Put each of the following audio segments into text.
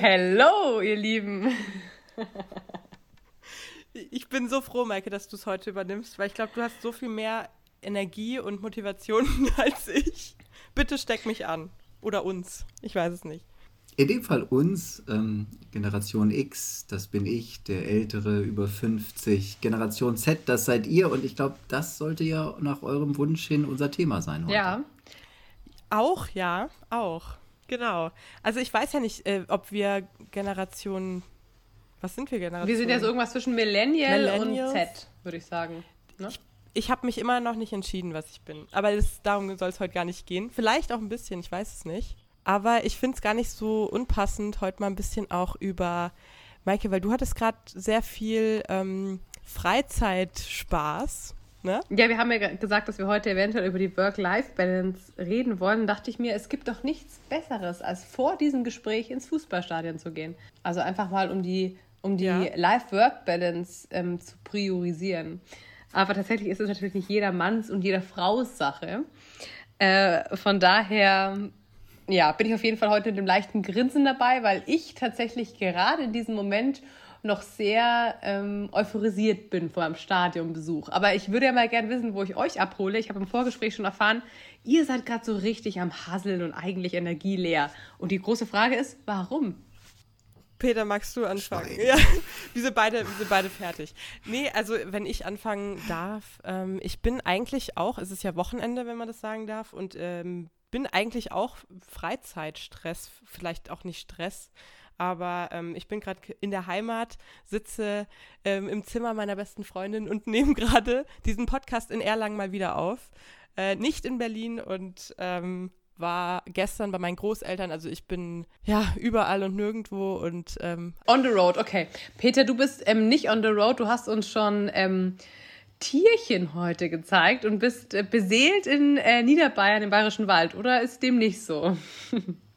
Hello, ihr Lieben. Ich bin so froh, Maike, dass du es heute übernimmst, weil ich glaube, du hast so viel mehr Energie und Motivation als ich. Bitte steck mich an. Oder uns. Ich weiß es nicht. In dem Fall uns, ähm, Generation X, das bin ich, der ältere, über 50. Generation Z, das seid ihr. Und ich glaube, das sollte ja nach eurem Wunsch hin unser Thema sein heute. Ja. Auch, ja, auch. Genau. Also ich weiß ja nicht, äh, ob wir Generation. Was sind wir Generation? Wir sind ja so irgendwas zwischen Millennial und Z, würde ich sagen. Ne? Ich, ich habe mich immer noch nicht entschieden, was ich bin. Aber das, darum soll es heute gar nicht gehen. Vielleicht auch ein bisschen, ich weiß es nicht. Aber ich finde es gar nicht so unpassend, heute mal ein bisschen auch über, Maike, weil du hattest gerade sehr viel ähm, Freizeitspaß Ne? Ja, wir haben ja gesagt, dass wir heute eventuell über die Work-Life-Balance reden wollen. dachte ich mir, es gibt doch nichts Besseres, als vor diesem Gespräch ins Fußballstadion zu gehen. Also einfach mal, um die, um die ja. Life-Work-Balance ähm, zu priorisieren. Aber tatsächlich ist es natürlich nicht jeder Manns und jeder Frau's Sache. Äh, von daher, ja, bin ich auf jeden Fall heute mit einem leichten Grinsen dabei, weil ich tatsächlich gerade in diesem Moment noch sehr ähm, euphorisiert bin vor einem Stadionbesuch. Aber ich würde ja mal gerne wissen, wo ich euch abhole. Ich habe im Vorgespräch schon erfahren, ihr seid gerade so richtig am Hasseln und eigentlich energieleer. Und die große Frage ist, warum? Peter, magst du anfangen? Ja, wir sind, beide, wir sind beide fertig. Nee, also wenn ich anfangen darf, ähm, ich bin eigentlich auch, es ist ja Wochenende, wenn man das sagen darf, und ähm, bin eigentlich auch Freizeitstress, vielleicht auch nicht Stress, aber ähm, ich bin gerade in der Heimat, sitze ähm, im Zimmer meiner besten Freundin und nehme gerade diesen Podcast in Erlangen mal wieder auf. Äh, nicht in Berlin und ähm, war gestern bei meinen Großeltern. Also ich bin ja überall und nirgendwo und ähm on the road. Okay, Peter, du bist ähm, nicht on the road. Du hast uns schon ähm, Tierchen heute gezeigt und bist äh, beseelt in äh, Niederbayern im Bayerischen Wald. Oder ist dem nicht so?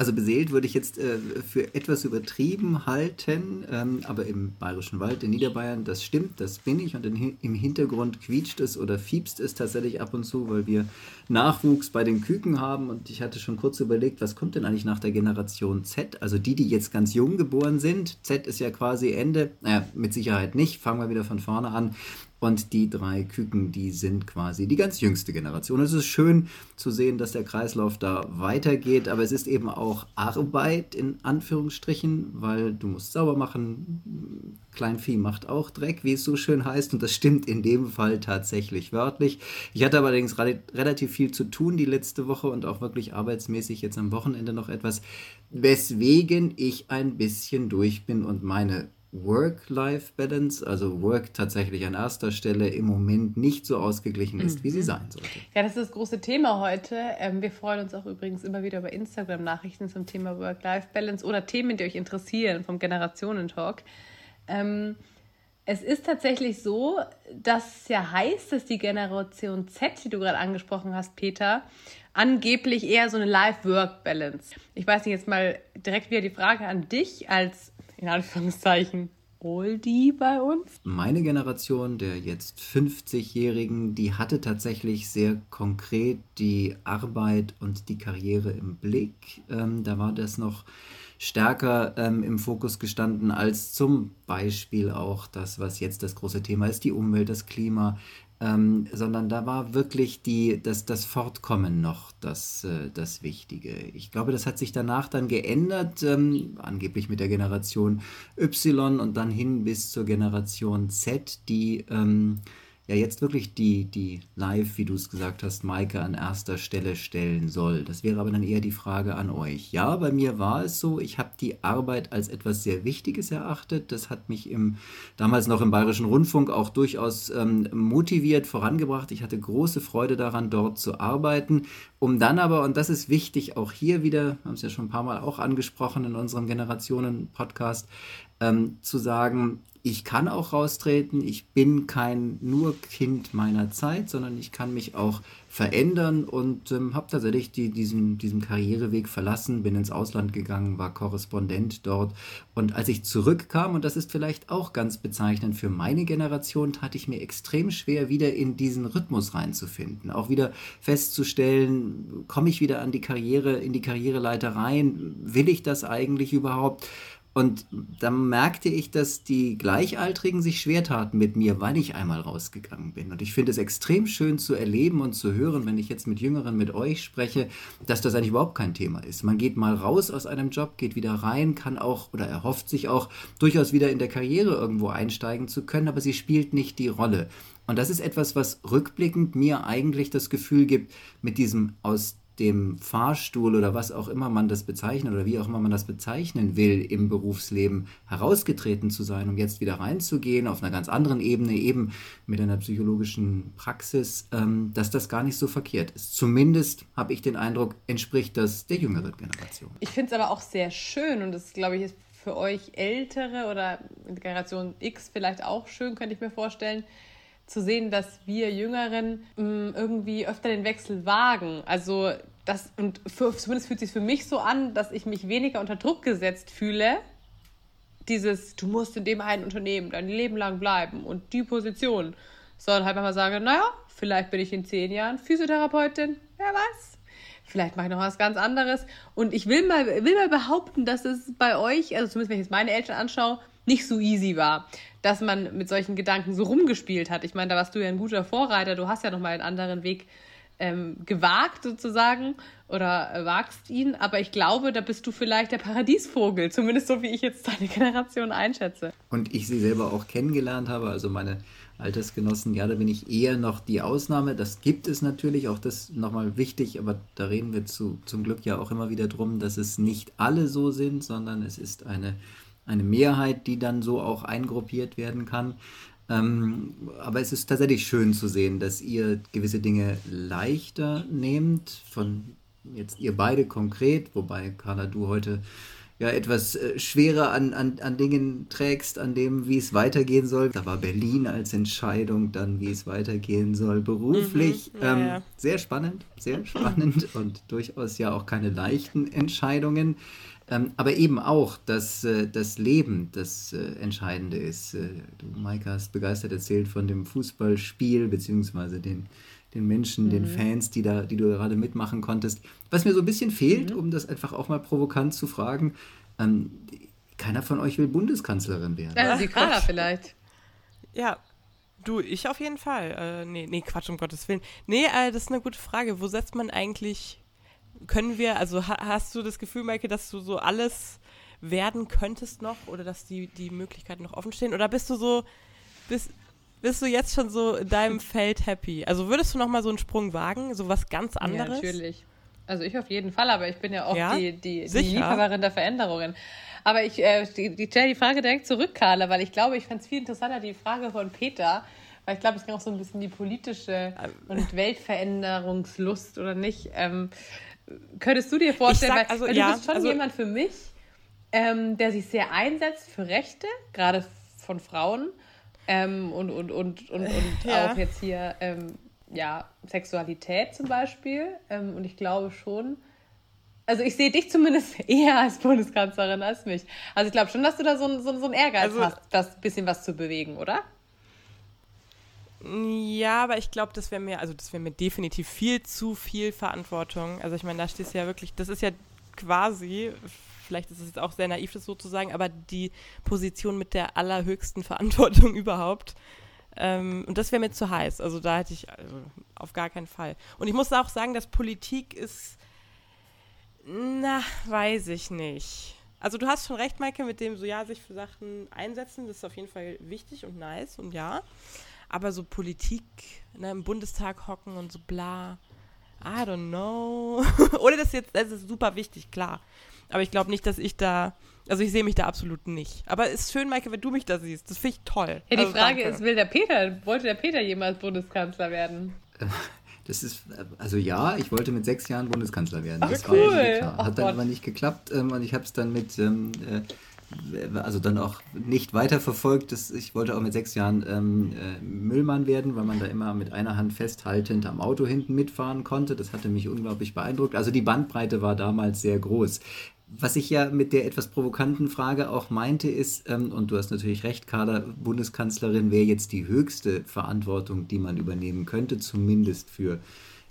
Also beseelt würde ich jetzt äh, für etwas übertrieben halten, ähm, aber im Bayerischen Wald, in Niederbayern, das stimmt, das bin ich. Und in, im Hintergrund quietscht es oder fiebst es tatsächlich ab und zu, weil wir Nachwuchs bei den Küken haben. Und ich hatte schon kurz überlegt, was kommt denn eigentlich nach der Generation Z, also die, die jetzt ganz jung geboren sind. Z ist ja quasi Ende, naja, mit Sicherheit nicht, fangen wir wieder von vorne an. Und die drei Küken, die sind quasi die ganz jüngste Generation. Es ist schön zu sehen, dass der Kreislauf da weitergeht, aber es ist eben auch Arbeit in Anführungsstrichen, weil du musst sauber machen. Kleinvieh macht auch Dreck, wie es so schön heißt. Und das stimmt in dem Fall tatsächlich wörtlich. Ich hatte allerdings relativ viel zu tun die letzte Woche und auch wirklich arbeitsmäßig jetzt am Wochenende noch etwas, weswegen ich ein bisschen durch bin und meine Work-Life-Balance, also Work tatsächlich an erster Stelle, im Moment nicht so ausgeglichen ist, mhm. wie sie mhm. sein sollte. Ja, das ist das große Thema heute. Ähm, wir freuen uns auch übrigens immer wieder über Instagram-Nachrichten zum Thema Work-Life-Balance oder Themen, die euch interessieren vom Generationentalk. Ähm, es ist tatsächlich so, dass es ja heißt, dass die Generation Z, die du gerade angesprochen hast, Peter, angeblich eher so eine Life-Work-Balance. Ich weiß nicht, jetzt mal direkt wieder die Frage an dich als in Anführungszeichen Oldie bei uns? Meine Generation der jetzt 50-Jährigen, die hatte tatsächlich sehr konkret die Arbeit und die Karriere im Blick. Ähm, da war das noch stärker ähm, im Fokus gestanden als zum Beispiel auch das, was jetzt das große Thema ist, die Umwelt, das Klima, ähm, sondern da war wirklich die, das, das Fortkommen noch das, äh, das Wichtige. Ich glaube, das hat sich danach dann geändert, ähm, angeblich mit der Generation Y und dann hin bis zur Generation Z, die ähm, ja jetzt wirklich die, die Live, wie du es gesagt hast, Maike an erster Stelle stellen soll. Das wäre aber dann eher die Frage an euch. Ja, bei mir war es so, ich habe die Arbeit als etwas sehr Wichtiges erachtet. Das hat mich im, damals noch im Bayerischen Rundfunk auch durchaus ähm, motiviert, vorangebracht. Ich hatte große Freude daran, dort zu arbeiten, um dann aber, und das ist wichtig, auch hier wieder, haben es ja schon ein paar Mal auch angesprochen in unserem Generationen-Podcast, ähm, zu sagen, ich kann auch raustreten, ich bin kein nur Kind meiner Zeit, sondern ich kann mich auch verändern und ähm, habe tatsächlich die, diesen, diesen Karriereweg verlassen, bin ins Ausland gegangen, war Korrespondent dort. Und als ich zurückkam, und das ist vielleicht auch ganz bezeichnend für meine Generation, tat ich mir extrem schwer, wieder in diesen Rhythmus reinzufinden, auch wieder festzustellen, komme ich wieder an die Karriere, in die Karriereleiter rein, will ich das eigentlich überhaupt? Und dann merkte ich, dass die Gleichaltrigen sich schwer taten mit mir, weil ich einmal rausgegangen bin. Und ich finde es extrem schön zu erleben und zu hören, wenn ich jetzt mit Jüngeren, mit euch spreche, dass das eigentlich überhaupt kein Thema ist. Man geht mal raus aus einem Job, geht wieder rein, kann auch oder erhofft sich auch durchaus wieder in der Karriere irgendwo einsteigen zu können, aber sie spielt nicht die Rolle. Und das ist etwas, was rückblickend mir eigentlich das Gefühl gibt, mit diesem aus dem Fahrstuhl oder was auch immer man das bezeichnet oder wie auch immer man das bezeichnen will im Berufsleben herausgetreten zu sein, um jetzt wieder reinzugehen auf einer ganz anderen Ebene, eben mit einer psychologischen Praxis, ähm, dass das gar nicht so verkehrt ist. Zumindest habe ich den Eindruck, entspricht das der jüngeren Generation. Ich finde es aber auch sehr schön und das, glaube ich, ist für euch Ältere oder Generation X vielleicht auch schön, könnte ich mir vorstellen, zu sehen, dass wir Jüngeren mh, mm, irgendwie öfter den Wechsel wagen. Also das, und für, zumindest fühlt sich für mich so an, dass ich mich weniger unter Druck gesetzt fühle. Dieses, du musst in dem einen Unternehmen dein Leben lang bleiben und die Position. Sondern halt mal sagen, naja, vielleicht bin ich in zehn Jahren Physiotherapeutin, wer weiß. Vielleicht mache ich noch was ganz anderes. Und ich will mal, will mal behaupten, dass es bei euch, also zumindest wenn ich jetzt meine Eltern anschaue, nicht so easy war, dass man mit solchen Gedanken so rumgespielt hat. Ich meine, da warst du ja ein guter Vorreiter, du hast ja noch mal einen anderen Weg ähm, gewagt sozusagen oder äh, wagst ihn, aber ich glaube, da bist du vielleicht der Paradiesvogel, zumindest so wie ich jetzt deine Generation einschätze. Und ich sie selber auch kennengelernt habe, also meine Altersgenossen, ja, da bin ich eher noch die Ausnahme. Das gibt es natürlich, auch das nochmal wichtig, aber da reden wir zu, zum Glück ja auch immer wieder drum, dass es nicht alle so sind, sondern es ist eine eine Mehrheit, die dann so auch eingruppiert werden kann. Ähm, aber es ist tatsächlich schön zu sehen, dass ihr gewisse Dinge leichter nehmt, von jetzt ihr beide konkret, wobei Carla, du heute ja etwas äh, schwerer an, an, an Dingen trägst, an dem, wie es weitergehen soll. Da war Berlin als Entscheidung, dann wie es weitergehen soll beruflich. Mhm, ja, ähm, ja. Sehr spannend, sehr spannend und durchaus ja auch keine leichten Entscheidungen. Ähm, aber eben auch, dass äh, das Leben das äh, Entscheidende ist. Äh, du, Maike, hast begeistert erzählt von dem Fußballspiel, beziehungsweise den, den Menschen, mhm. den Fans, die, da, die du gerade mitmachen konntest. Was mir so ein bisschen fehlt, mhm. um das einfach auch mal provokant zu fragen, ähm, keiner von euch will Bundeskanzlerin werden. Ja, die Carla vielleicht. Ja, Du, ich auf jeden Fall. Äh, nee, nee, Quatsch, um Gottes Willen. Nee, äh, das ist eine gute Frage. Wo setzt man eigentlich können wir, also ha hast du das Gefühl, Maike, dass du so alles werden könntest noch oder dass die, die Möglichkeiten noch offen stehen? Oder bist du so, bist, bist du jetzt schon so in deinem Feld happy? Also würdest du noch mal so einen Sprung wagen, so was ganz anderes? Ja, natürlich. Also ich auf jeden Fall, aber ich bin ja auch ja? die, die, die Liebhaberin der Veränderungen. Aber ich äh, die, die stelle die Frage direkt zurück, Carla, weil ich glaube, ich fände es viel interessanter, die Frage von Peter, weil ich glaube, es ging auch so ein bisschen die politische ähm. und Weltveränderungslust oder nicht. Ähm, könntest du dir vorstellen, sag, also, weil, weil ja, du bist schon also, jemand für mich, ähm, der sich sehr einsetzt für Rechte, gerade von Frauen ähm, und, und, und, und, und ja. auch jetzt hier ähm, ja, Sexualität zum Beispiel. Ähm, und ich glaube schon, also ich sehe dich zumindest eher als Bundeskanzlerin als mich. Also ich glaube schon, dass du da so, so, so einen Ehrgeiz also, hast, das bisschen was zu bewegen, oder? Ja, aber ich glaube, das wäre mir, also das wäre mir definitiv viel zu viel Verantwortung. Also ich meine, da stehst du ja wirklich, das ist ja quasi, vielleicht ist es jetzt auch sehr naiv, das so zu sagen, aber die Position mit der allerhöchsten Verantwortung überhaupt. Ähm, und das wäre mir zu heiß. Also da hätte ich also auf gar keinen Fall. Und ich muss auch sagen, dass Politik ist, na, weiß ich nicht. Also du hast schon recht, Maike, mit dem so, ja, sich für Sachen einsetzen, das ist auf jeden Fall wichtig und nice und ja. Aber so Politik, ne, im Bundestag hocken und so bla, I don't know. Oder das jetzt, das ist super wichtig, klar. Aber ich glaube nicht, dass ich da, also ich sehe mich da absolut nicht. Aber es ist schön, Maike, wenn du mich da siehst. Das finde ich toll. Ja, die also, Frage danke. ist, will der Peter, wollte der Peter jemals Bundeskanzler werden? Das ist, also ja, ich wollte mit sechs Jahren Bundeskanzler werden. Ach, das cool. war klar. Hat dann Gott. aber nicht geklappt ähm, und ich habe es dann mit ähm, äh, also dann auch nicht weiterverfolgt. Das, ich wollte auch mit sechs Jahren ähm, äh, Müllmann werden, weil man da immer mit einer Hand festhaltend am Auto hinten mitfahren konnte. Das hatte mich unglaublich beeindruckt. Also die Bandbreite war damals sehr groß. Was ich ja mit der etwas provokanten Frage auch meinte, ist, ähm, und du hast natürlich recht, Kader Bundeskanzlerin wäre jetzt die höchste Verantwortung, die man übernehmen könnte, zumindest für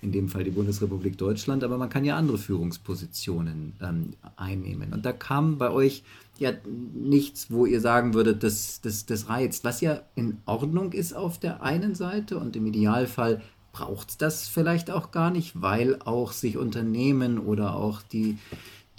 in dem Fall die Bundesrepublik Deutschland, aber man kann ja andere Führungspositionen ähm, einnehmen. Und da kam bei euch ja nichts, wo ihr sagen würdet, das, das, das reizt. Was ja in Ordnung ist auf der einen Seite und im Idealfall braucht es das vielleicht auch gar nicht, weil auch sich Unternehmen oder auch die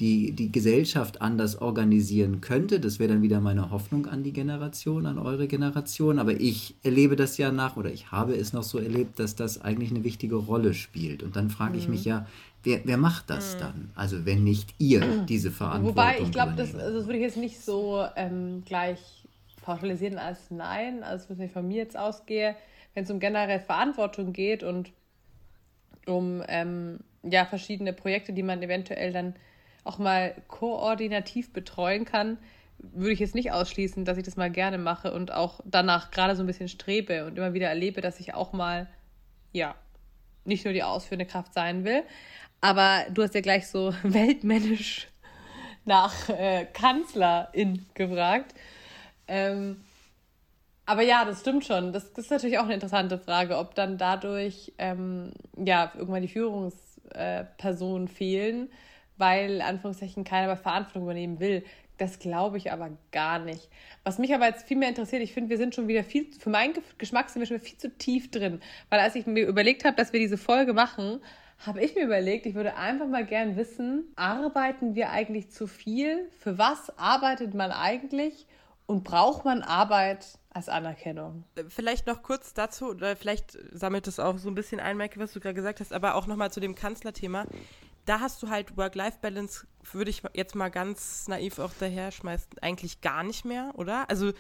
die, die Gesellschaft anders organisieren könnte. Das wäre dann wieder meine Hoffnung an die Generation, an eure Generation. Aber ich erlebe das ja nach, oder ich habe es noch so erlebt, dass das eigentlich eine wichtige Rolle spielt. Und dann frage ich mich mhm. ja, wer, wer macht das mhm. dann? Also wenn nicht ihr diese Verantwortung Wobei, ich glaube, das, also das würde ich jetzt nicht so ähm, gleich pauschalisieren als Nein, als wenn ich von mir jetzt ausgehe. Wenn es um generell Verantwortung geht und um ähm, ja, verschiedene Projekte, die man eventuell dann auch mal koordinativ betreuen kann, würde ich jetzt nicht ausschließen, dass ich das mal gerne mache und auch danach gerade so ein bisschen strebe und immer wieder erlebe, dass ich auch mal, ja, nicht nur die ausführende Kraft sein will. Aber du hast ja gleich so weltmännisch nach äh, Kanzlerin gefragt. Ähm, aber ja, das stimmt schon. Das, ist natürlich auch eine interessante Frage, ob dann dadurch ähm, ja irgendwann die Führungspersonen äh, fehlen weil, Anführungszeichen, keiner mehr Verantwortung übernehmen will. Das glaube ich aber gar nicht. Was mich aber jetzt viel mehr interessiert, ich finde, wir sind schon wieder viel, für meinen Geschmack sind wir schon wieder viel zu tief drin. Weil als ich mir überlegt habe, dass wir diese Folge machen, habe ich mir überlegt, ich würde einfach mal gern wissen, arbeiten wir eigentlich zu viel? Für was arbeitet man eigentlich? Und braucht man Arbeit als Anerkennung? Vielleicht noch kurz dazu, oder vielleicht sammelt es auch so ein bisschen ein, Maike, was du gerade gesagt hast, aber auch nochmal zu dem Kanzlerthema da hast du halt Work-Life-Balance, würde ich jetzt mal ganz naiv auch daher schmeißen, eigentlich gar nicht mehr, oder? Also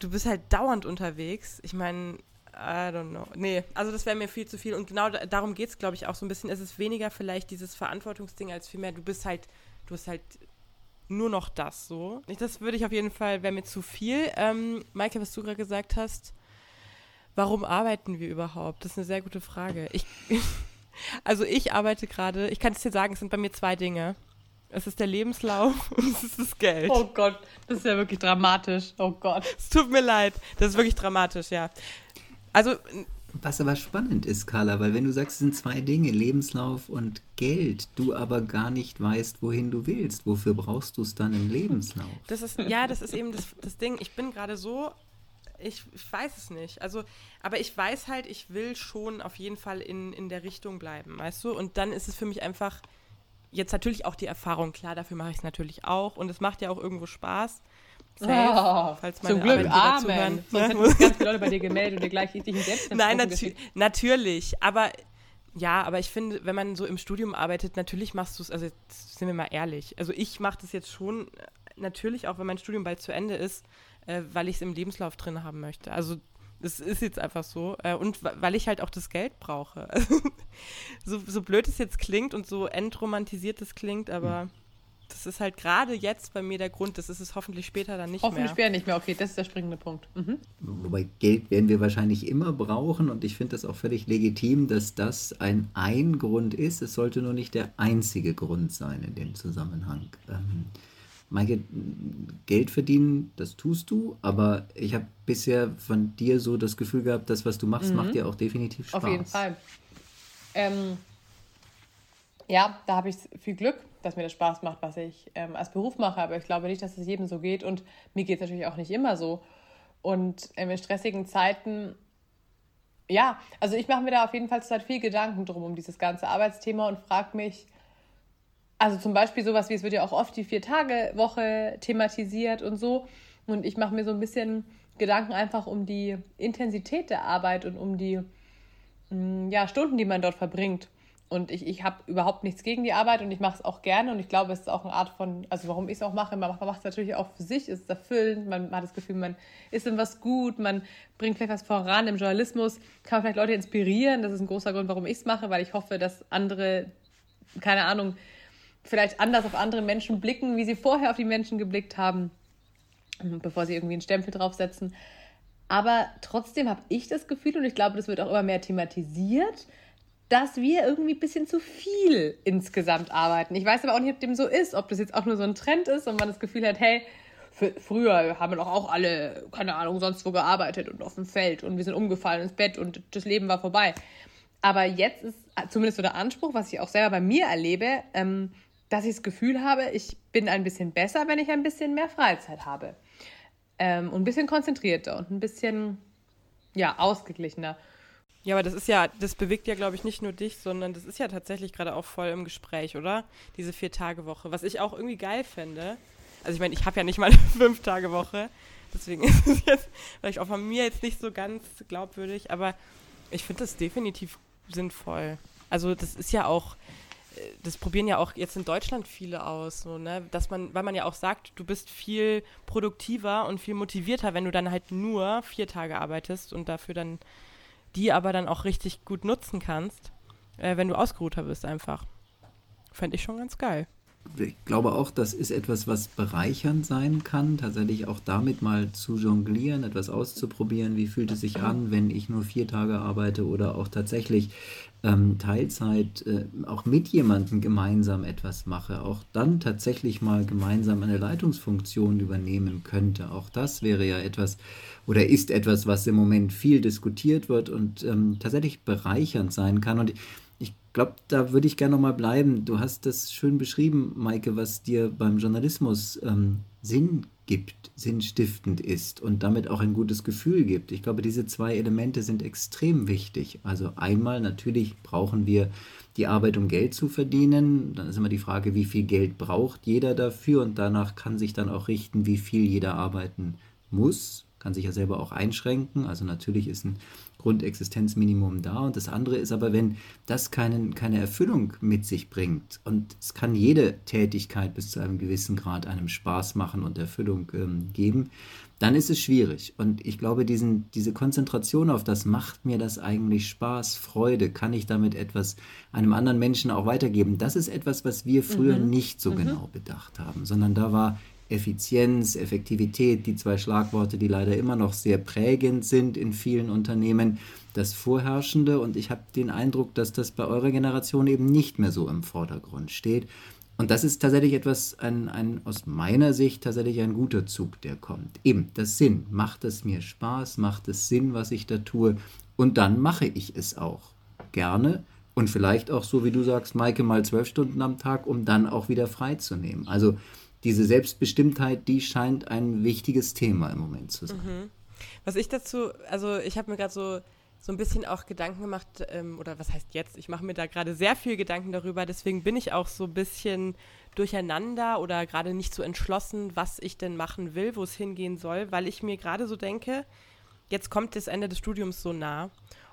du bist halt dauernd unterwegs. Ich meine, I don't know. Nee, also das wäre mir viel zu viel. Und genau da, darum geht es, glaube ich, auch so ein bisschen. Es ist weniger vielleicht dieses Verantwortungsding als vielmehr, du bist halt, du bist halt nur noch das so. Das würde ich auf jeden Fall, wäre mir zu viel. Ähm, Maike, was du gerade gesagt hast, warum arbeiten wir überhaupt? Das ist eine sehr gute Frage. Ich Also ich arbeite gerade, ich kann es dir sagen, es sind bei mir zwei Dinge. Es ist der Lebenslauf und es ist das Geld. Oh Gott, das ist ja wirklich dramatisch. Oh Gott. Es tut mir leid. Das ist wirklich dramatisch, ja. Also. Was aber spannend ist, Carla, weil wenn du sagst, es sind zwei Dinge, Lebenslauf und Geld, du aber gar nicht weißt, wohin du willst, wofür brauchst du es dann im Lebenslauf? Das ist, ja, das ist eben das, das Ding. Ich bin gerade so ich, ich, weiß es nicht. Also, aber ich weiß halt, ich will schon auf jeden Fall in, in der Richtung bleiben, weißt du? Und dann ist es für mich einfach jetzt natürlich auch die Erfahrung, klar, dafür mache ich es natürlich auch. Und es macht ja auch irgendwo Spaß. Safe, oh, zum Glück, Amen. Sonst hätten sich ganz viele Leute bei dir gemeldet und dir gleich richtig selbst Nein, natü natürlich. Aber ja, aber ich finde, wenn man so im Studium arbeitet, natürlich machst du es, also sind wir mal ehrlich. Also ich mache das jetzt schon natürlich auch, wenn mein Studium bald zu Ende ist, äh, weil ich es im Lebenslauf drin haben möchte. Also es ist jetzt einfach so. Äh, und weil ich halt auch das Geld brauche. so, so blöd es jetzt klingt und so entromantisiert es klingt, aber mhm. Das ist halt gerade jetzt bei mir der Grund. Das ist es hoffentlich später dann nicht hoffentlich mehr. Hoffentlich später nicht mehr. Okay, das ist der springende Punkt. Mhm. Wobei Geld werden wir wahrscheinlich immer brauchen und ich finde das auch völlig legitim, dass das ein ein Grund ist. Es sollte nur nicht der einzige Grund sein in dem Zusammenhang. Ähm, Maike, Geld verdienen, das tust du, aber ich habe bisher von dir so das Gefühl gehabt, das, was du machst, mhm. macht dir auch definitiv Spaß. Auf jeden Fall. Ähm, ja, da habe ich viel Glück, dass mir das Spaß macht, was ich ähm, als Beruf mache, aber ich glaube nicht, dass es jedem so geht und mir geht es natürlich auch nicht immer so. Und ähm, in stressigen Zeiten, ja, also ich mache mir da auf jeden Fall zurzeit viel Gedanken drum, um dieses ganze Arbeitsthema und frage mich, also zum Beispiel sowas wie, es wird ja auch oft die Vier-Tage-Woche thematisiert und so. Und ich mache mir so ein bisschen Gedanken einfach um die Intensität der Arbeit und um die mm, ja, Stunden, die man dort verbringt. Und ich, ich habe überhaupt nichts gegen die Arbeit und ich mache es auch gerne und ich glaube, es ist auch eine Art von, also warum ich es auch mache, man macht es natürlich auch für sich, es ist erfüllend, man hat das Gefühl, man ist in was gut, man bringt vielleicht was voran im Journalismus, kann vielleicht Leute inspirieren, das ist ein großer Grund, warum ich es mache, weil ich hoffe, dass andere, keine Ahnung, vielleicht anders auf andere Menschen blicken, wie sie vorher auf die Menschen geblickt haben, bevor sie irgendwie einen Stempel draufsetzen. Aber trotzdem habe ich das Gefühl, und ich glaube, das wird auch immer mehr thematisiert, dass wir irgendwie ein bisschen zu viel insgesamt arbeiten. Ich weiß aber auch nicht, ob dem so ist, ob das jetzt auch nur so ein Trend ist und man das Gefühl hat, hey, früher haben wir doch auch alle, keine Ahnung, sonst wo gearbeitet und auf dem Feld und wir sind umgefallen ins Bett und das Leben war vorbei. Aber jetzt ist zumindest so der Anspruch, was ich auch selber bei mir erlebe, ähm, dass ich das Gefühl habe, ich bin ein bisschen besser, wenn ich ein bisschen mehr Freizeit habe. Ähm, und ein bisschen konzentrierter und ein bisschen, ja, ausgeglichener. Ja, aber das ist ja, das bewegt ja, glaube ich, nicht nur dich, sondern das ist ja tatsächlich gerade auch voll im Gespräch, oder? Diese Vier-Tage-Woche. Was ich auch irgendwie geil fände. Also ich meine, ich habe ja nicht mal eine Fünf-Tage-Woche. Deswegen ist es jetzt vielleicht auch von mir jetzt nicht so ganz glaubwürdig, aber ich finde das definitiv sinnvoll. Also das ist ja auch, das probieren ja auch jetzt in Deutschland viele aus, so, ne? Dass man, weil man ja auch sagt, du bist viel produktiver und viel motivierter, wenn du dann halt nur vier Tage arbeitest und dafür dann die aber dann auch richtig gut nutzen kannst, äh, wenn du ausgeruhter bist einfach. Fände ich schon ganz geil. Ich glaube auch, das ist etwas, was bereichernd sein kann, tatsächlich auch damit mal zu jonglieren, etwas auszuprobieren, wie fühlt es sich an, wenn ich nur vier Tage arbeite oder auch tatsächlich ähm, Teilzeit äh, auch mit jemandem gemeinsam etwas mache, auch dann tatsächlich mal gemeinsam eine Leitungsfunktion übernehmen könnte. Auch das wäre ja etwas oder ist etwas, was im Moment viel diskutiert wird und ähm, tatsächlich bereichernd sein kann. Und ich glaube, da würde ich gerne nochmal bleiben. Du hast das schön beschrieben, Maike, was dir beim Journalismus ähm, Sinn gibt, sinnstiftend ist und damit auch ein gutes Gefühl gibt. Ich glaube, diese zwei Elemente sind extrem wichtig. Also einmal natürlich brauchen wir die Arbeit, um Geld zu verdienen. Dann ist immer die Frage, wie viel Geld braucht jeder dafür und danach kann sich dann auch richten, wie viel jeder arbeiten muss. Kann sich ja selber auch einschränken. Also natürlich ist ein Grundexistenzminimum da. Und das andere ist aber, wenn das keinen, keine Erfüllung mit sich bringt, und es kann jede Tätigkeit bis zu einem gewissen Grad einem Spaß machen und Erfüllung ähm, geben, dann ist es schwierig. Und ich glaube, diesen, diese Konzentration auf das, macht mir das eigentlich Spaß, Freude, kann ich damit etwas einem anderen Menschen auch weitergeben, das ist etwas, was wir früher mhm. nicht so mhm. genau bedacht haben, sondern da war Effizienz, Effektivität, die zwei Schlagworte, die leider immer noch sehr prägend sind in vielen Unternehmen, das Vorherrschende. Und ich habe den Eindruck, dass das bei eurer Generation eben nicht mehr so im Vordergrund steht. Und das ist tatsächlich etwas, ein, ein, aus meiner Sicht tatsächlich ein guter Zug, der kommt. Eben, das Sinn. Macht es mir Spaß? Macht es Sinn, was ich da tue? Und dann mache ich es auch. Gerne. Und vielleicht auch so, wie du sagst, Maike, mal zwölf Stunden am Tag, um dann auch wieder freizunehmen. Also diese Selbstbestimmtheit, die scheint ein wichtiges Thema im Moment zu sein. Mhm. Was ich dazu, also ich habe mir gerade so, so ein bisschen auch Gedanken gemacht, ähm, oder was heißt jetzt? Ich mache mir da gerade sehr viel Gedanken darüber, deswegen bin ich auch so ein bisschen durcheinander oder gerade nicht so entschlossen, was ich denn machen will, wo es hingehen soll, weil ich mir gerade so denke, jetzt kommt das Ende des Studiums so nah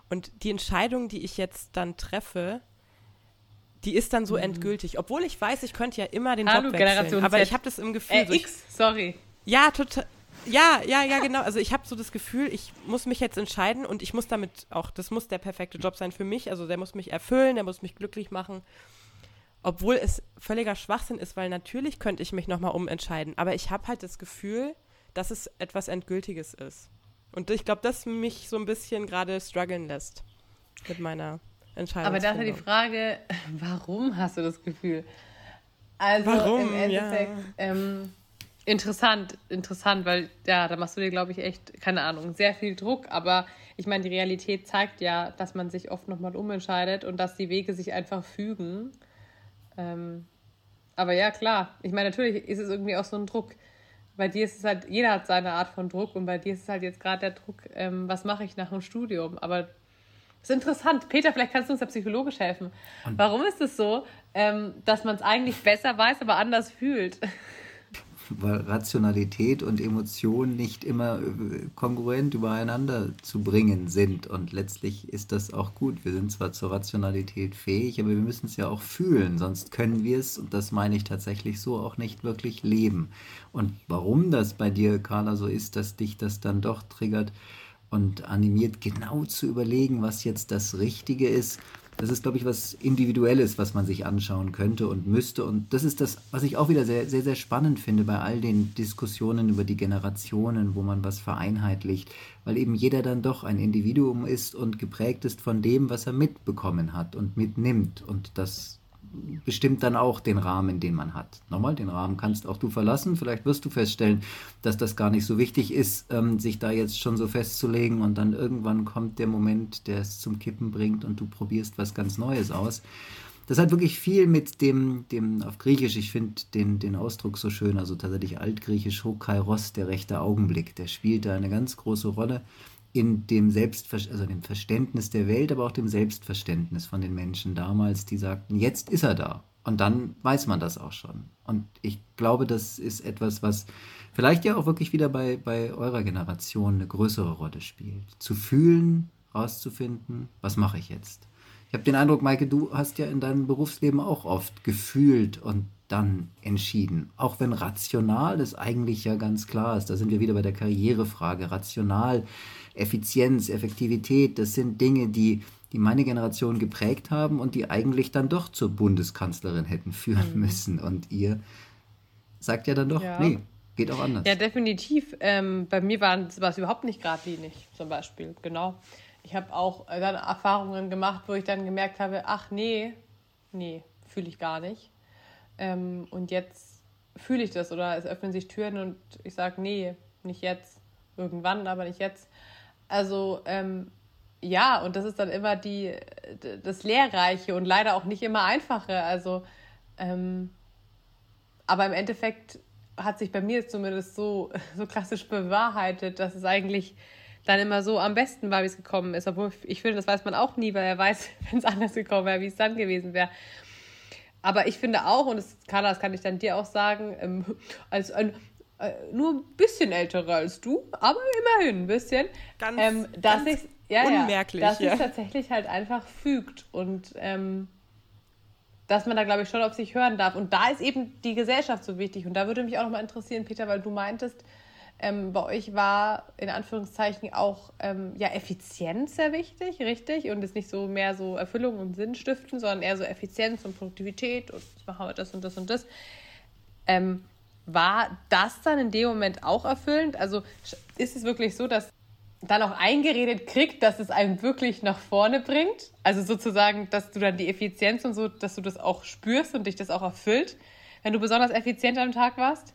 und die Entscheidung, die ich jetzt dann treffe, die ist dann so mhm. endgültig. Obwohl ich weiß, ich könnte ja immer den Hallo, Job wechseln. Generation aber Z. ich habe das im Gefühl. Äh, so X, sorry. Ja, total. Ja, ja, ja, genau. Also ich habe so das Gefühl, ich muss mich jetzt entscheiden und ich muss damit auch, das muss der perfekte Job sein für mich. Also der muss mich erfüllen, der muss mich glücklich machen. Obwohl es völliger Schwachsinn ist, weil natürlich könnte ich mich nochmal umentscheiden. Aber ich habe halt das Gefühl, dass es etwas Endgültiges ist. Und ich glaube, das mich so ein bisschen gerade strugglen lässt mit meiner Entscheidung. Aber da ist ja die Frage, warum hast du das Gefühl? Also warum? im Endeffekt ja. ähm, interessant, interessant, weil ja, da machst du dir, glaube ich, echt, keine Ahnung, sehr viel Druck, aber ich meine, die Realität zeigt ja, dass man sich oft nochmal umentscheidet und dass die Wege sich einfach fügen. Ähm, aber ja, klar, ich meine, natürlich ist es irgendwie auch so ein Druck. Bei dir ist es halt, jeder hat seine Art von Druck und bei dir ist es halt jetzt gerade der Druck, ähm, was mache ich nach dem Studium? Aber das ist interessant. Peter, vielleicht kannst du uns da psychologisch helfen. Und Warum ist es so, ähm, dass man es eigentlich besser weiß, aber anders fühlt? Weil Rationalität und Emotion nicht immer äh, kongruent übereinander zu bringen sind. Und letztlich ist das auch gut. Wir sind zwar zur Rationalität fähig, aber wir müssen es ja auch fühlen. Sonst können wir es, und das meine ich tatsächlich so, auch nicht wirklich leben. Und warum das bei dir, Carla, so ist, dass dich das dann doch triggert, und animiert, genau zu überlegen, was jetzt das Richtige ist. Das ist, glaube ich, was Individuelles, was man sich anschauen könnte und müsste. Und das ist das, was ich auch wieder sehr, sehr, sehr spannend finde bei all den Diskussionen über die Generationen, wo man was vereinheitlicht, weil eben jeder dann doch ein Individuum ist und geprägt ist von dem, was er mitbekommen hat und mitnimmt. Und das bestimmt dann auch den Rahmen, den man hat. Nochmal, den Rahmen kannst auch du verlassen. Vielleicht wirst du feststellen, dass das gar nicht so wichtig ist, ähm, sich da jetzt schon so festzulegen und dann irgendwann kommt der Moment, der es zum Kippen bringt und du probierst was ganz Neues aus. Das hat wirklich viel mit dem, dem auf Griechisch, ich finde den, den Ausdruck so schön, also tatsächlich altgriechisch Hokairos, der rechte Augenblick, der spielt da eine ganz große Rolle in dem Selbstver also dem Verständnis der Welt, aber auch dem Selbstverständnis von den Menschen damals, die sagten, jetzt ist er da. Und dann weiß man das auch schon. Und ich glaube, das ist etwas, was vielleicht ja auch wirklich wieder bei, bei eurer Generation eine größere Rolle spielt. Zu fühlen, rauszufinden, was mache ich jetzt? Ich habe den Eindruck, Maike, du hast ja in deinem Berufsleben auch oft gefühlt und dann entschieden. Auch wenn rational es eigentlich ja ganz klar ist. Da sind wir wieder bei der Karrierefrage. Rational Effizienz, Effektivität, das sind Dinge, die, die meine Generation geprägt haben und die eigentlich dann doch zur Bundeskanzlerin hätten führen mhm. müssen. Und ihr sagt ja dann doch, ja. nee, geht auch anders. Ja, definitiv. Ähm, bei mir war es überhaupt nicht geradlinig, zum Beispiel, genau. Ich habe auch dann Erfahrungen gemacht, wo ich dann gemerkt habe, ach nee, nee, fühle ich gar nicht. Ähm, und jetzt fühle ich das oder es öffnen sich Türen und ich sage, nee, nicht jetzt, irgendwann, aber nicht jetzt. Also ähm, ja, und das ist dann immer die, das Lehrreiche und leider auch nicht immer einfache. Also, ähm, aber im Endeffekt hat sich bei mir zumindest so, so klassisch bewahrheitet, dass es eigentlich dann immer so am besten war, wie es gekommen ist. Obwohl ich finde, das weiß man auch nie, weil er weiß, wenn es anders gekommen wäre, wie es dann gewesen wäre. Aber ich finde auch, und das, Carla, das kann ich dann dir auch sagen, ähm, als ein äh, nur ein bisschen älterer als du, aber immerhin ein bisschen. Ganz, ähm, dass ganz ja, unmerklich. Ja, dass ja. es tatsächlich halt einfach fügt und ähm, dass man da, glaube ich, schon auf sich hören darf. Und da ist eben die Gesellschaft so wichtig. Und da würde mich auch nochmal interessieren, Peter, weil du meintest, ähm, bei euch war in Anführungszeichen auch ähm, ja, Effizienz sehr wichtig, richtig? Und ist nicht so mehr so Erfüllung und Sinn stiften, sondern eher so Effizienz und Produktivität und jetzt machen wir das und das und das. Ähm, war das dann in dem Moment auch erfüllend? Also ist es wirklich so, dass dann auch eingeredet kriegt, dass es einen wirklich nach vorne bringt? Also sozusagen, dass du dann die Effizienz und so, dass du das auch spürst und dich das auch erfüllt, wenn du besonders effizient am Tag warst?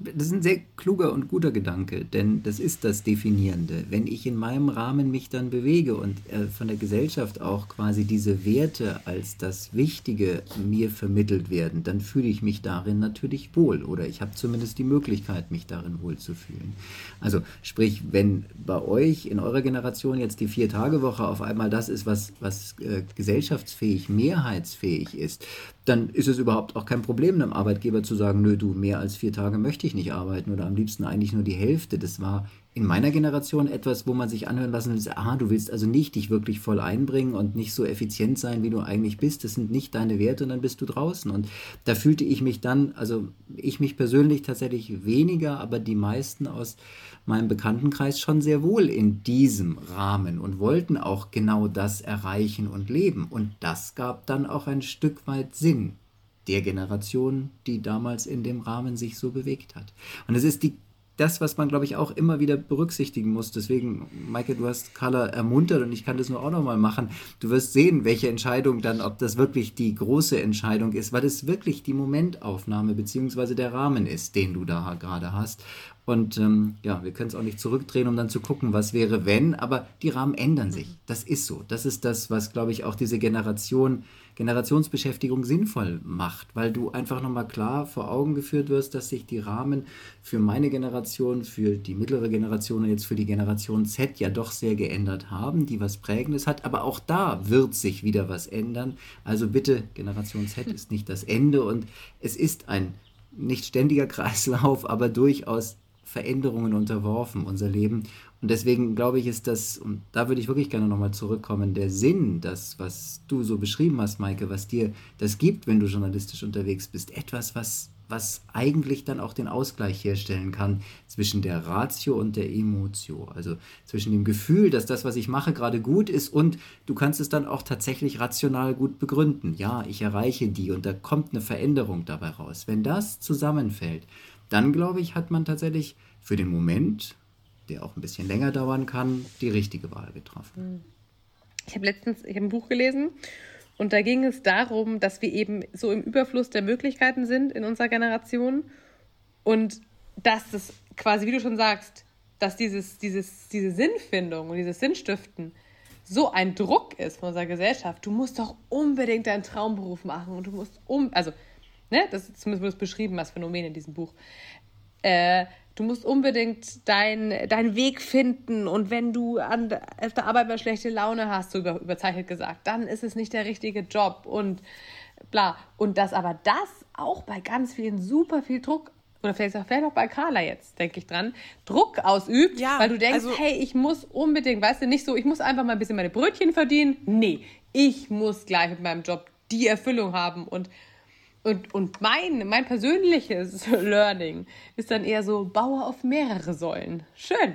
Das ist ein sehr kluger und guter Gedanke, denn das ist das Definierende. Wenn ich in meinem Rahmen mich dann bewege und äh, von der Gesellschaft auch quasi diese Werte als das Wichtige mir vermittelt werden, dann fühle ich mich darin natürlich wohl oder ich habe zumindest die Möglichkeit, mich darin wohl zu fühlen. Also sprich, wenn bei euch in eurer Generation jetzt die Vier-Tage-Woche auf einmal das ist, was, was äh, gesellschaftsfähig, mehrheitsfähig ist, dann ist es überhaupt auch kein Problem, einem Arbeitgeber zu sagen, nö, du, mehr als vier Tage möchte ich nicht arbeiten oder am liebsten eigentlich nur die Hälfte. Das war in meiner Generation etwas, wo man sich anhören lassen will, aha, du willst also nicht dich wirklich voll einbringen und nicht so effizient sein, wie du eigentlich bist. Das sind nicht deine Werte und dann bist du draußen. Und da fühlte ich mich dann, also ich mich persönlich tatsächlich weniger, aber die meisten aus meinem Bekanntenkreis schon sehr wohl in diesem Rahmen und wollten auch genau das erreichen und leben. Und das gab dann auch ein Stück weit Sinn der Generation, die damals in dem Rahmen sich so bewegt hat. Und es ist die das, was man, glaube ich, auch immer wieder berücksichtigen muss. Deswegen, Maike, du hast Carla ermuntert und ich kann das nur auch nochmal machen. Du wirst sehen, welche Entscheidung dann, ob das wirklich die große Entscheidung ist, weil es wirklich die Momentaufnahme bzw. der Rahmen ist, den du da gerade hast. Und ähm, ja, wir können es auch nicht zurückdrehen, um dann zu gucken, was wäre, wenn, aber die Rahmen ändern sich. Das ist so. Das ist das, was, glaube ich, auch diese Generation, Generationsbeschäftigung sinnvoll macht, weil du einfach nochmal klar vor Augen geführt wirst, dass sich die Rahmen für meine Generation, für die mittlere Generation und jetzt für die Generation Z ja doch sehr geändert haben, die was Prägendes hat. Aber auch da wird sich wieder was ändern. Also bitte, Generation Z ist nicht das Ende und es ist ein nicht ständiger Kreislauf, aber durchaus Veränderungen unterworfen, unser Leben. Und deswegen glaube ich, ist das, und da würde ich wirklich gerne nochmal zurückkommen, der Sinn, das, was du so beschrieben hast, Maike, was dir das gibt, wenn du journalistisch unterwegs bist, etwas, was was eigentlich dann auch den Ausgleich herstellen kann zwischen der Ratio und der Emotio. Also zwischen dem Gefühl, dass das, was ich mache, gerade gut ist und du kannst es dann auch tatsächlich rational gut begründen. Ja, ich erreiche die und da kommt eine Veränderung dabei raus. Wenn das zusammenfällt, dann glaube ich, hat man tatsächlich für den Moment, der auch ein bisschen länger dauern kann, die richtige Wahl getroffen. Ich habe letztens ich hab ein Buch gelesen und da ging es darum, dass wir eben so im Überfluss der Möglichkeiten sind in unserer Generation und dass das quasi, wie du schon sagst, dass dieses, dieses, diese Sinnfindung und dieses Sinnstiften so ein Druck ist von unserer Gesellschaft. Du musst doch unbedingt deinen Traumberuf machen und du musst um, also, ne, das ist zumindest beschrieben als Phänomen in diesem Buch. Äh, du musst unbedingt deinen dein Weg finden und wenn du an, auf der Arbeit mal schlechte Laune hast, so über, überzeichnet gesagt, dann ist es nicht der richtige Job und bla. Und dass aber das auch bei ganz vielen super viel Druck oder vielleicht auch, vielleicht auch bei Carla jetzt, denke ich dran, Druck ausübt, ja, weil du denkst, also, hey, ich muss unbedingt, weißt du, nicht so, ich muss einfach mal ein bisschen meine Brötchen verdienen. Nee, ich muss gleich mit meinem Job die Erfüllung haben und und, und mein, mein persönliches Learning ist dann eher so, baue auf mehrere Säulen. Schön.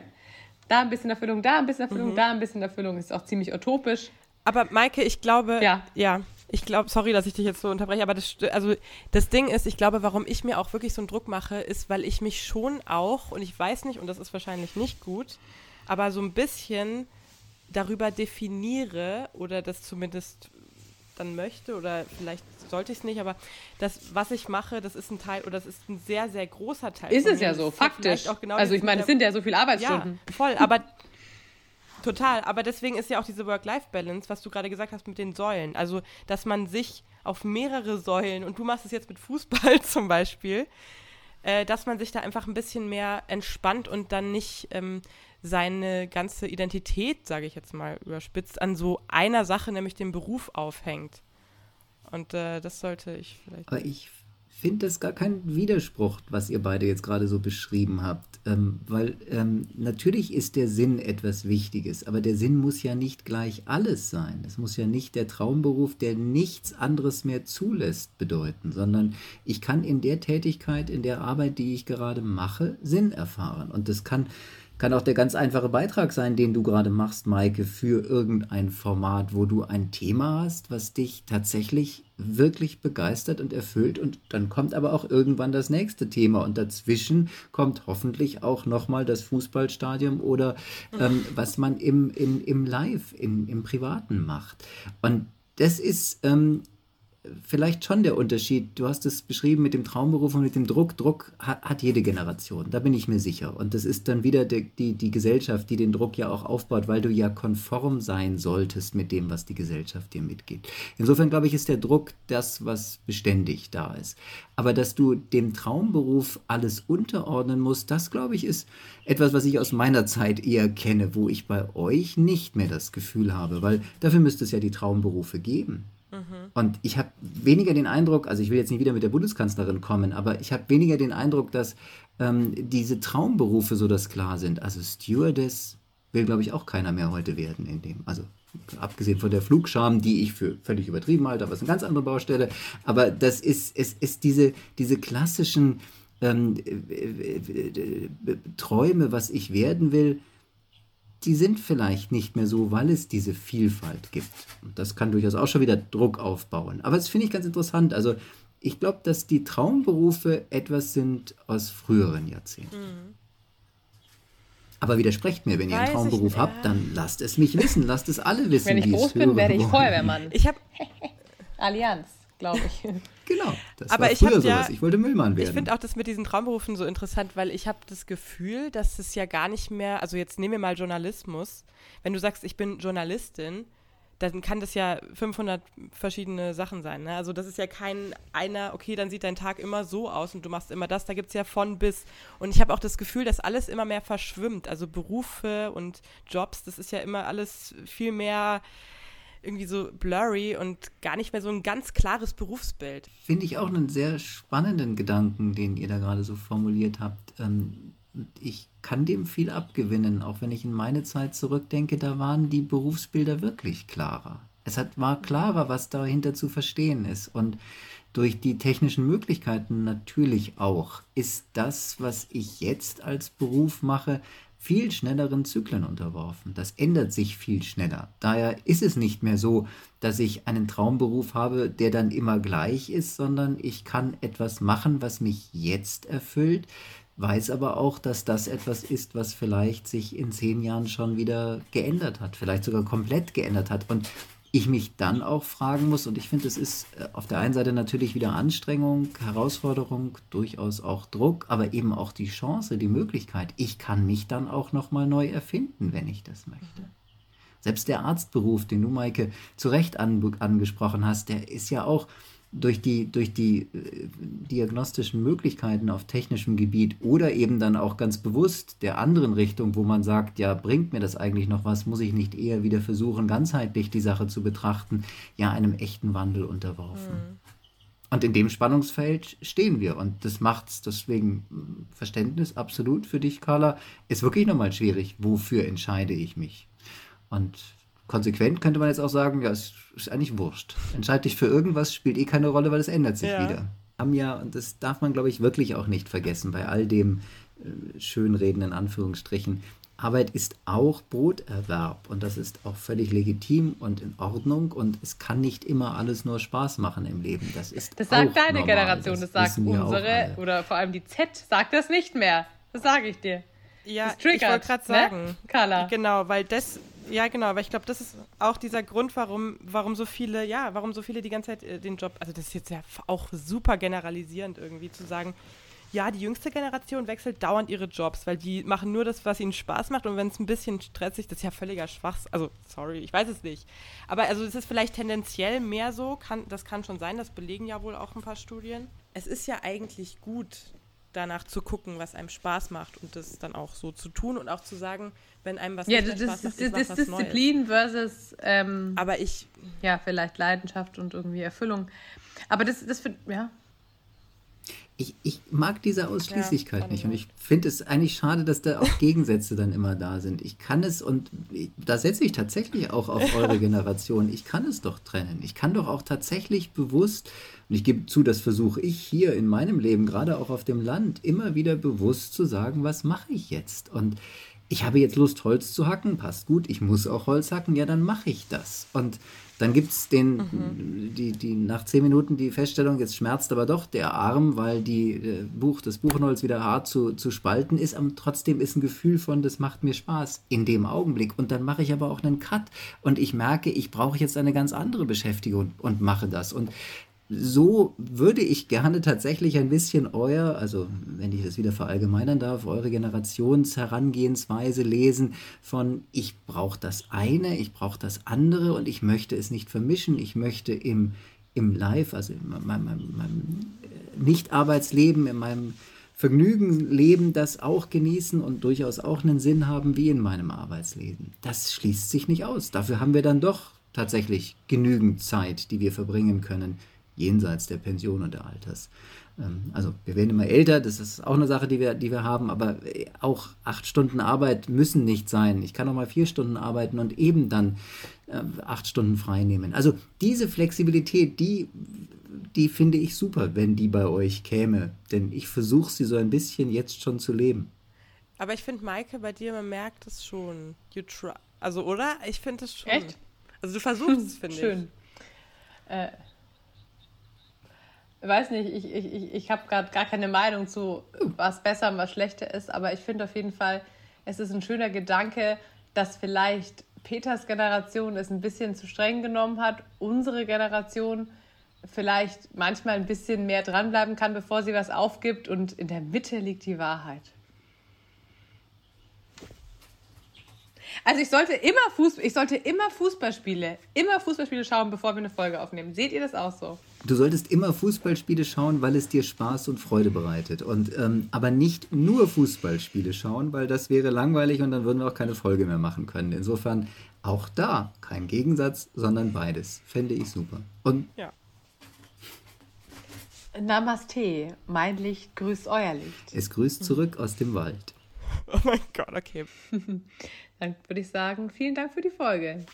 Da ein bisschen Erfüllung, da ein bisschen Erfüllung, mhm. da ein bisschen Erfüllung. Ist auch ziemlich utopisch. Aber Maike, ich glaube, ja, ja ich glaube, sorry, dass ich dich jetzt so unterbreche, aber das, also das Ding ist, ich glaube, warum ich mir auch wirklich so einen Druck mache, ist, weil ich mich schon auch, und ich weiß nicht, und das ist wahrscheinlich nicht gut, aber so ein bisschen darüber definiere oder das zumindest dann möchte oder vielleicht sollte ich es nicht, aber das, was ich mache, das ist ein Teil oder das ist ein sehr, sehr großer Teil. Ist es ja so, faktisch. Genau also ich meine, es sind ja so viele Arbeitsstunden. Ja, voll, aber total. Aber deswegen ist ja auch diese Work-Life-Balance, was du gerade gesagt hast mit den Säulen. Also, dass man sich auf mehrere Säulen, und du machst es jetzt mit Fußball zum Beispiel, äh, dass man sich da einfach ein bisschen mehr entspannt und dann nicht ähm, seine ganze Identität, sage ich jetzt mal überspitzt, an so einer Sache, nämlich dem Beruf aufhängt. Und äh, das sollte ich vielleicht. Aber ich finde das gar kein Widerspruch, was ihr beide jetzt gerade so beschrieben habt. Ähm, weil ähm, natürlich ist der Sinn etwas Wichtiges, aber der Sinn muss ja nicht gleich alles sein. Es muss ja nicht der Traumberuf, der nichts anderes mehr zulässt, bedeuten, sondern ich kann in der Tätigkeit, in der Arbeit, die ich gerade mache, Sinn erfahren. Und das kann kann auch der ganz einfache Beitrag sein, den du gerade machst, Maike, für irgendein Format, wo du ein Thema hast, was dich tatsächlich wirklich begeistert und erfüllt und dann kommt aber auch irgendwann das nächste Thema und dazwischen kommt hoffentlich auch nochmal das Fußballstadion oder ähm, was man im, im, im Live, im, im Privaten macht. Und das ist ähm, vielleicht schon der Unterschied. Du hast es beschrieben mit dem Traumberuf und mit dem Druck. Druck hat, jede Generation, da bin ich mir sicher. Und das ist dann wieder die, die, die Gesellschaft, die den Druck ja auch aufbaut, weil du ja konform sein solltest mit dem, was die Gesellschaft dir mitgibt. Insofern glaube ich, ist der Druck das, was beständig da ist. Aber dass du dem Traumberuf alles unterordnen musst, das glaube ich, ist etwas, was ich aus meiner Zeit eher kenne, wo ich bei euch nicht mehr das Gefühl habe, weil dafür müsste es ja die Traumberufe geben. Mhm. Und ich habe weniger den Eindruck, also ich will jetzt nicht wieder mit der Bundeskanzlerin kommen, aber ich habe weniger den Eindruck, dass ähm, diese Traumberufe so das klar sind. Also Stewardess will, glaube ich, auch keiner mehr heute werden in dem. Also abgesehen von der Flugscham, die ich für völlig übertrieben halte, aber es ist eine ganz andere Baustelle. Aber das ist, es ist diese, diese klassischen ähm, äh, äh, äh, Träume, was ich werden will, die sind vielleicht nicht mehr so, weil es diese Vielfalt gibt. Und das kann durchaus auch schon wieder Druck aufbauen. Aber das finde ich ganz interessant. Also ich glaube, dass die Traumberufe etwas sind aus früheren Jahrzehnten. Mhm. Aber widersprecht mir, wenn Weiß ihr einen Traumberuf habt, dann lasst es mich wissen, lasst es alle wissen. Wenn ich groß bin, werde ich Feuerwehrmann. Ich habe Allianz glaube ich. Genau, das Aber war ich früher ja, Ich wollte Müllmann werden. Ich finde auch das mit diesen Traumberufen so interessant, weil ich habe das Gefühl, dass es ja gar nicht mehr, also jetzt nehmen wir mal Journalismus. Wenn du sagst, ich bin Journalistin, dann kann das ja 500 verschiedene Sachen sein. Ne? Also das ist ja kein einer, okay, dann sieht dein Tag immer so aus und du machst immer das. Da gibt es ja von bis. Und ich habe auch das Gefühl, dass alles immer mehr verschwimmt. Also Berufe und Jobs, das ist ja immer alles viel mehr irgendwie so blurry und gar nicht mehr so ein ganz klares Berufsbild. Finde ich auch einen sehr spannenden Gedanken, den ihr da gerade so formuliert habt. Ähm, ich kann dem viel abgewinnen, auch wenn ich in meine Zeit zurückdenke, da waren die Berufsbilder wirklich klarer. Es hat, war klarer, was dahinter zu verstehen ist. Und durch die technischen Möglichkeiten natürlich auch, ist das, was ich jetzt als Beruf mache, viel schnelleren Zyklen unterworfen. Das ändert sich viel schneller. Daher ist es nicht mehr so, dass ich einen Traumberuf habe, der dann immer gleich ist, sondern ich kann etwas machen, was mich jetzt erfüllt, weiß aber auch, dass das etwas ist, was vielleicht sich in zehn Jahren schon wieder geändert hat, vielleicht sogar komplett geändert hat. Und ich mich dann auch fragen muss, und ich finde, es ist äh, auf der einen Seite natürlich wieder Anstrengung, Herausforderung, durchaus auch Druck, aber eben auch die Chance, die Möglichkeit. Ich kann mich dann auch nochmal neu erfinden, wenn ich das möchte. Selbst der Arztberuf, den du, Maike, zu Recht an, angesprochen hast, der ist ja auch durch die, durch die äh, diagnostischen Möglichkeiten auf technischem Gebiet oder eben dann auch ganz bewusst der anderen Richtung, wo man sagt, ja, bringt mir das eigentlich noch was, muss ich nicht eher wieder versuchen, ganzheitlich die Sache zu betrachten, ja, einem echten Wandel unterworfen. Mhm. Und in dem Spannungsfeld stehen wir. Und das macht es deswegen hm, Verständnis absolut für dich, Carla. Ist wirklich nochmal schwierig. Wofür entscheide ich mich? Und konsequent könnte man jetzt auch sagen, ja, es ist eigentlich wurscht. Entscheide dich für irgendwas, spielt eh keine Rolle, weil es ändert sich ja. wieder. Haben ja, und das darf man, glaube ich, wirklich auch nicht vergessen, bei all dem äh, Schönreden in Anführungsstrichen. Arbeit ist auch Broterwerb und das ist auch völlig legitim und in Ordnung und es kann nicht immer alles nur Spaß machen im Leben. Das ist Das sagt deine normal. Generation, das, das sagt unsere oder vor allem die Z sagt das nicht mehr. Das sage ich dir. Ja, ich wollte gerade sagen, ne? Carla. Genau, weil das ja, genau, aber ich glaube, das ist auch dieser Grund, warum, warum so viele, ja, warum so viele die ganze Zeit äh, den Job, also das ist jetzt ja auch super generalisierend irgendwie zu sagen, ja, die jüngste Generation wechselt dauernd ihre Jobs, weil die machen nur das, was ihnen Spaß macht und wenn es ein bisschen stressig, das ist ja völliger Schwachs. Also, sorry, ich weiß es nicht. Aber also es ist vielleicht tendenziell mehr so, kann, das kann schon sein, das belegen ja wohl auch ein paar Studien. Es ist ja eigentlich gut, danach zu gucken, was einem Spaß macht und das dann auch so zu tun und auch zu sagen, wenn einem was ja, nicht das, Spaß macht, das, das, das Disziplin Neues. versus ähm, aber ich ja vielleicht Leidenschaft und irgendwie Erfüllung. Aber das das ja ich, ich mag diese Ausschließlichkeit ja, nicht. Und ich finde es eigentlich schade, dass da auch Gegensätze dann immer da sind. Ich kann es, und ich, da setze ich tatsächlich auch auf eure Generation, ich kann es doch trennen. Ich kann doch auch tatsächlich bewusst, und ich gebe zu, das versuche ich hier in meinem Leben, gerade auch auf dem Land, immer wieder bewusst zu sagen, was mache ich jetzt? Und ich habe jetzt Lust, Holz zu hacken, passt gut, ich muss auch Holz hacken, ja, dann mache ich das. Und dann gibt es den, mhm. die, die nach zehn Minuten die Feststellung, jetzt schmerzt aber doch der Arm, weil die äh, Buch, das Buchenholz wieder hart zu, zu spalten ist, aber trotzdem ist ein Gefühl von, das macht mir Spaß in dem Augenblick. Und dann mache ich aber auch einen Cut und ich merke, ich brauche jetzt eine ganz andere Beschäftigung und mache das. Und so würde ich gerne tatsächlich ein bisschen euer, also wenn ich das wieder verallgemeinern darf, eure Generationsherangehensweise lesen von ich brauche das eine, ich brauche das andere und ich möchte es nicht vermischen, ich möchte im, im Live, also in meinem, meinem, meinem äh, Nicht-Arbeitsleben, in meinem Vergnügen leben, das auch genießen und durchaus auch einen Sinn haben wie in meinem Arbeitsleben. Das schließt sich nicht aus. Dafür haben wir dann doch tatsächlich genügend Zeit, die wir verbringen können jenseits der Pension und der Alters. Ähm, also wir werden immer älter, das ist auch eine Sache, die wir, die wir haben, aber auch acht Stunden Arbeit müssen nicht sein. Ich kann auch mal vier Stunden arbeiten und eben dann äh, acht Stunden frei nehmen. Also diese Flexibilität, die, die finde ich super, wenn die bei euch käme. Denn ich versuche sie so ein bisschen jetzt schon zu leben. Aber ich finde, Maike, bei dir, man merkt es schon. You try. Also, oder? Ich finde es schon. Echt? Also du versuchst es, finde ich. Schön. Äh, ich weiß nicht, ich, ich, ich habe gerade gar keine Meinung zu, was besser und was schlechter ist, aber ich finde auf jeden Fall, es ist ein schöner Gedanke, dass vielleicht Peters Generation es ein bisschen zu streng genommen hat, unsere Generation vielleicht manchmal ein bisschen mehr dranbleiben kann, bevor sie was aufgibt und in der Mitte liegt die Wahrheit. Also ich sollte immer Fußball, ich sollte immer Fußballspiele, immer Fußballspiele schauen, bevor wir eine Folge aufnehmen. Seht ihr das auch so? Du solltest immer Fußballspiele schauen, weil es dir Spaß und Freude bereitet. Und, ähm, aber nicht nur Fußballspiele schauen, weil das wäre langweilig und dann würden wir auch keine Folge mehr machen können. Insofern auch da kein Gegensatz, sondern beides. Fände ich super. Und ja. Namaste, mein Licht grüßt euer Licht. Es grüßt zurück aus dem Wald. Oh mein Gott, okay. Dann würde ich sagen, vielen Dank für die Folge.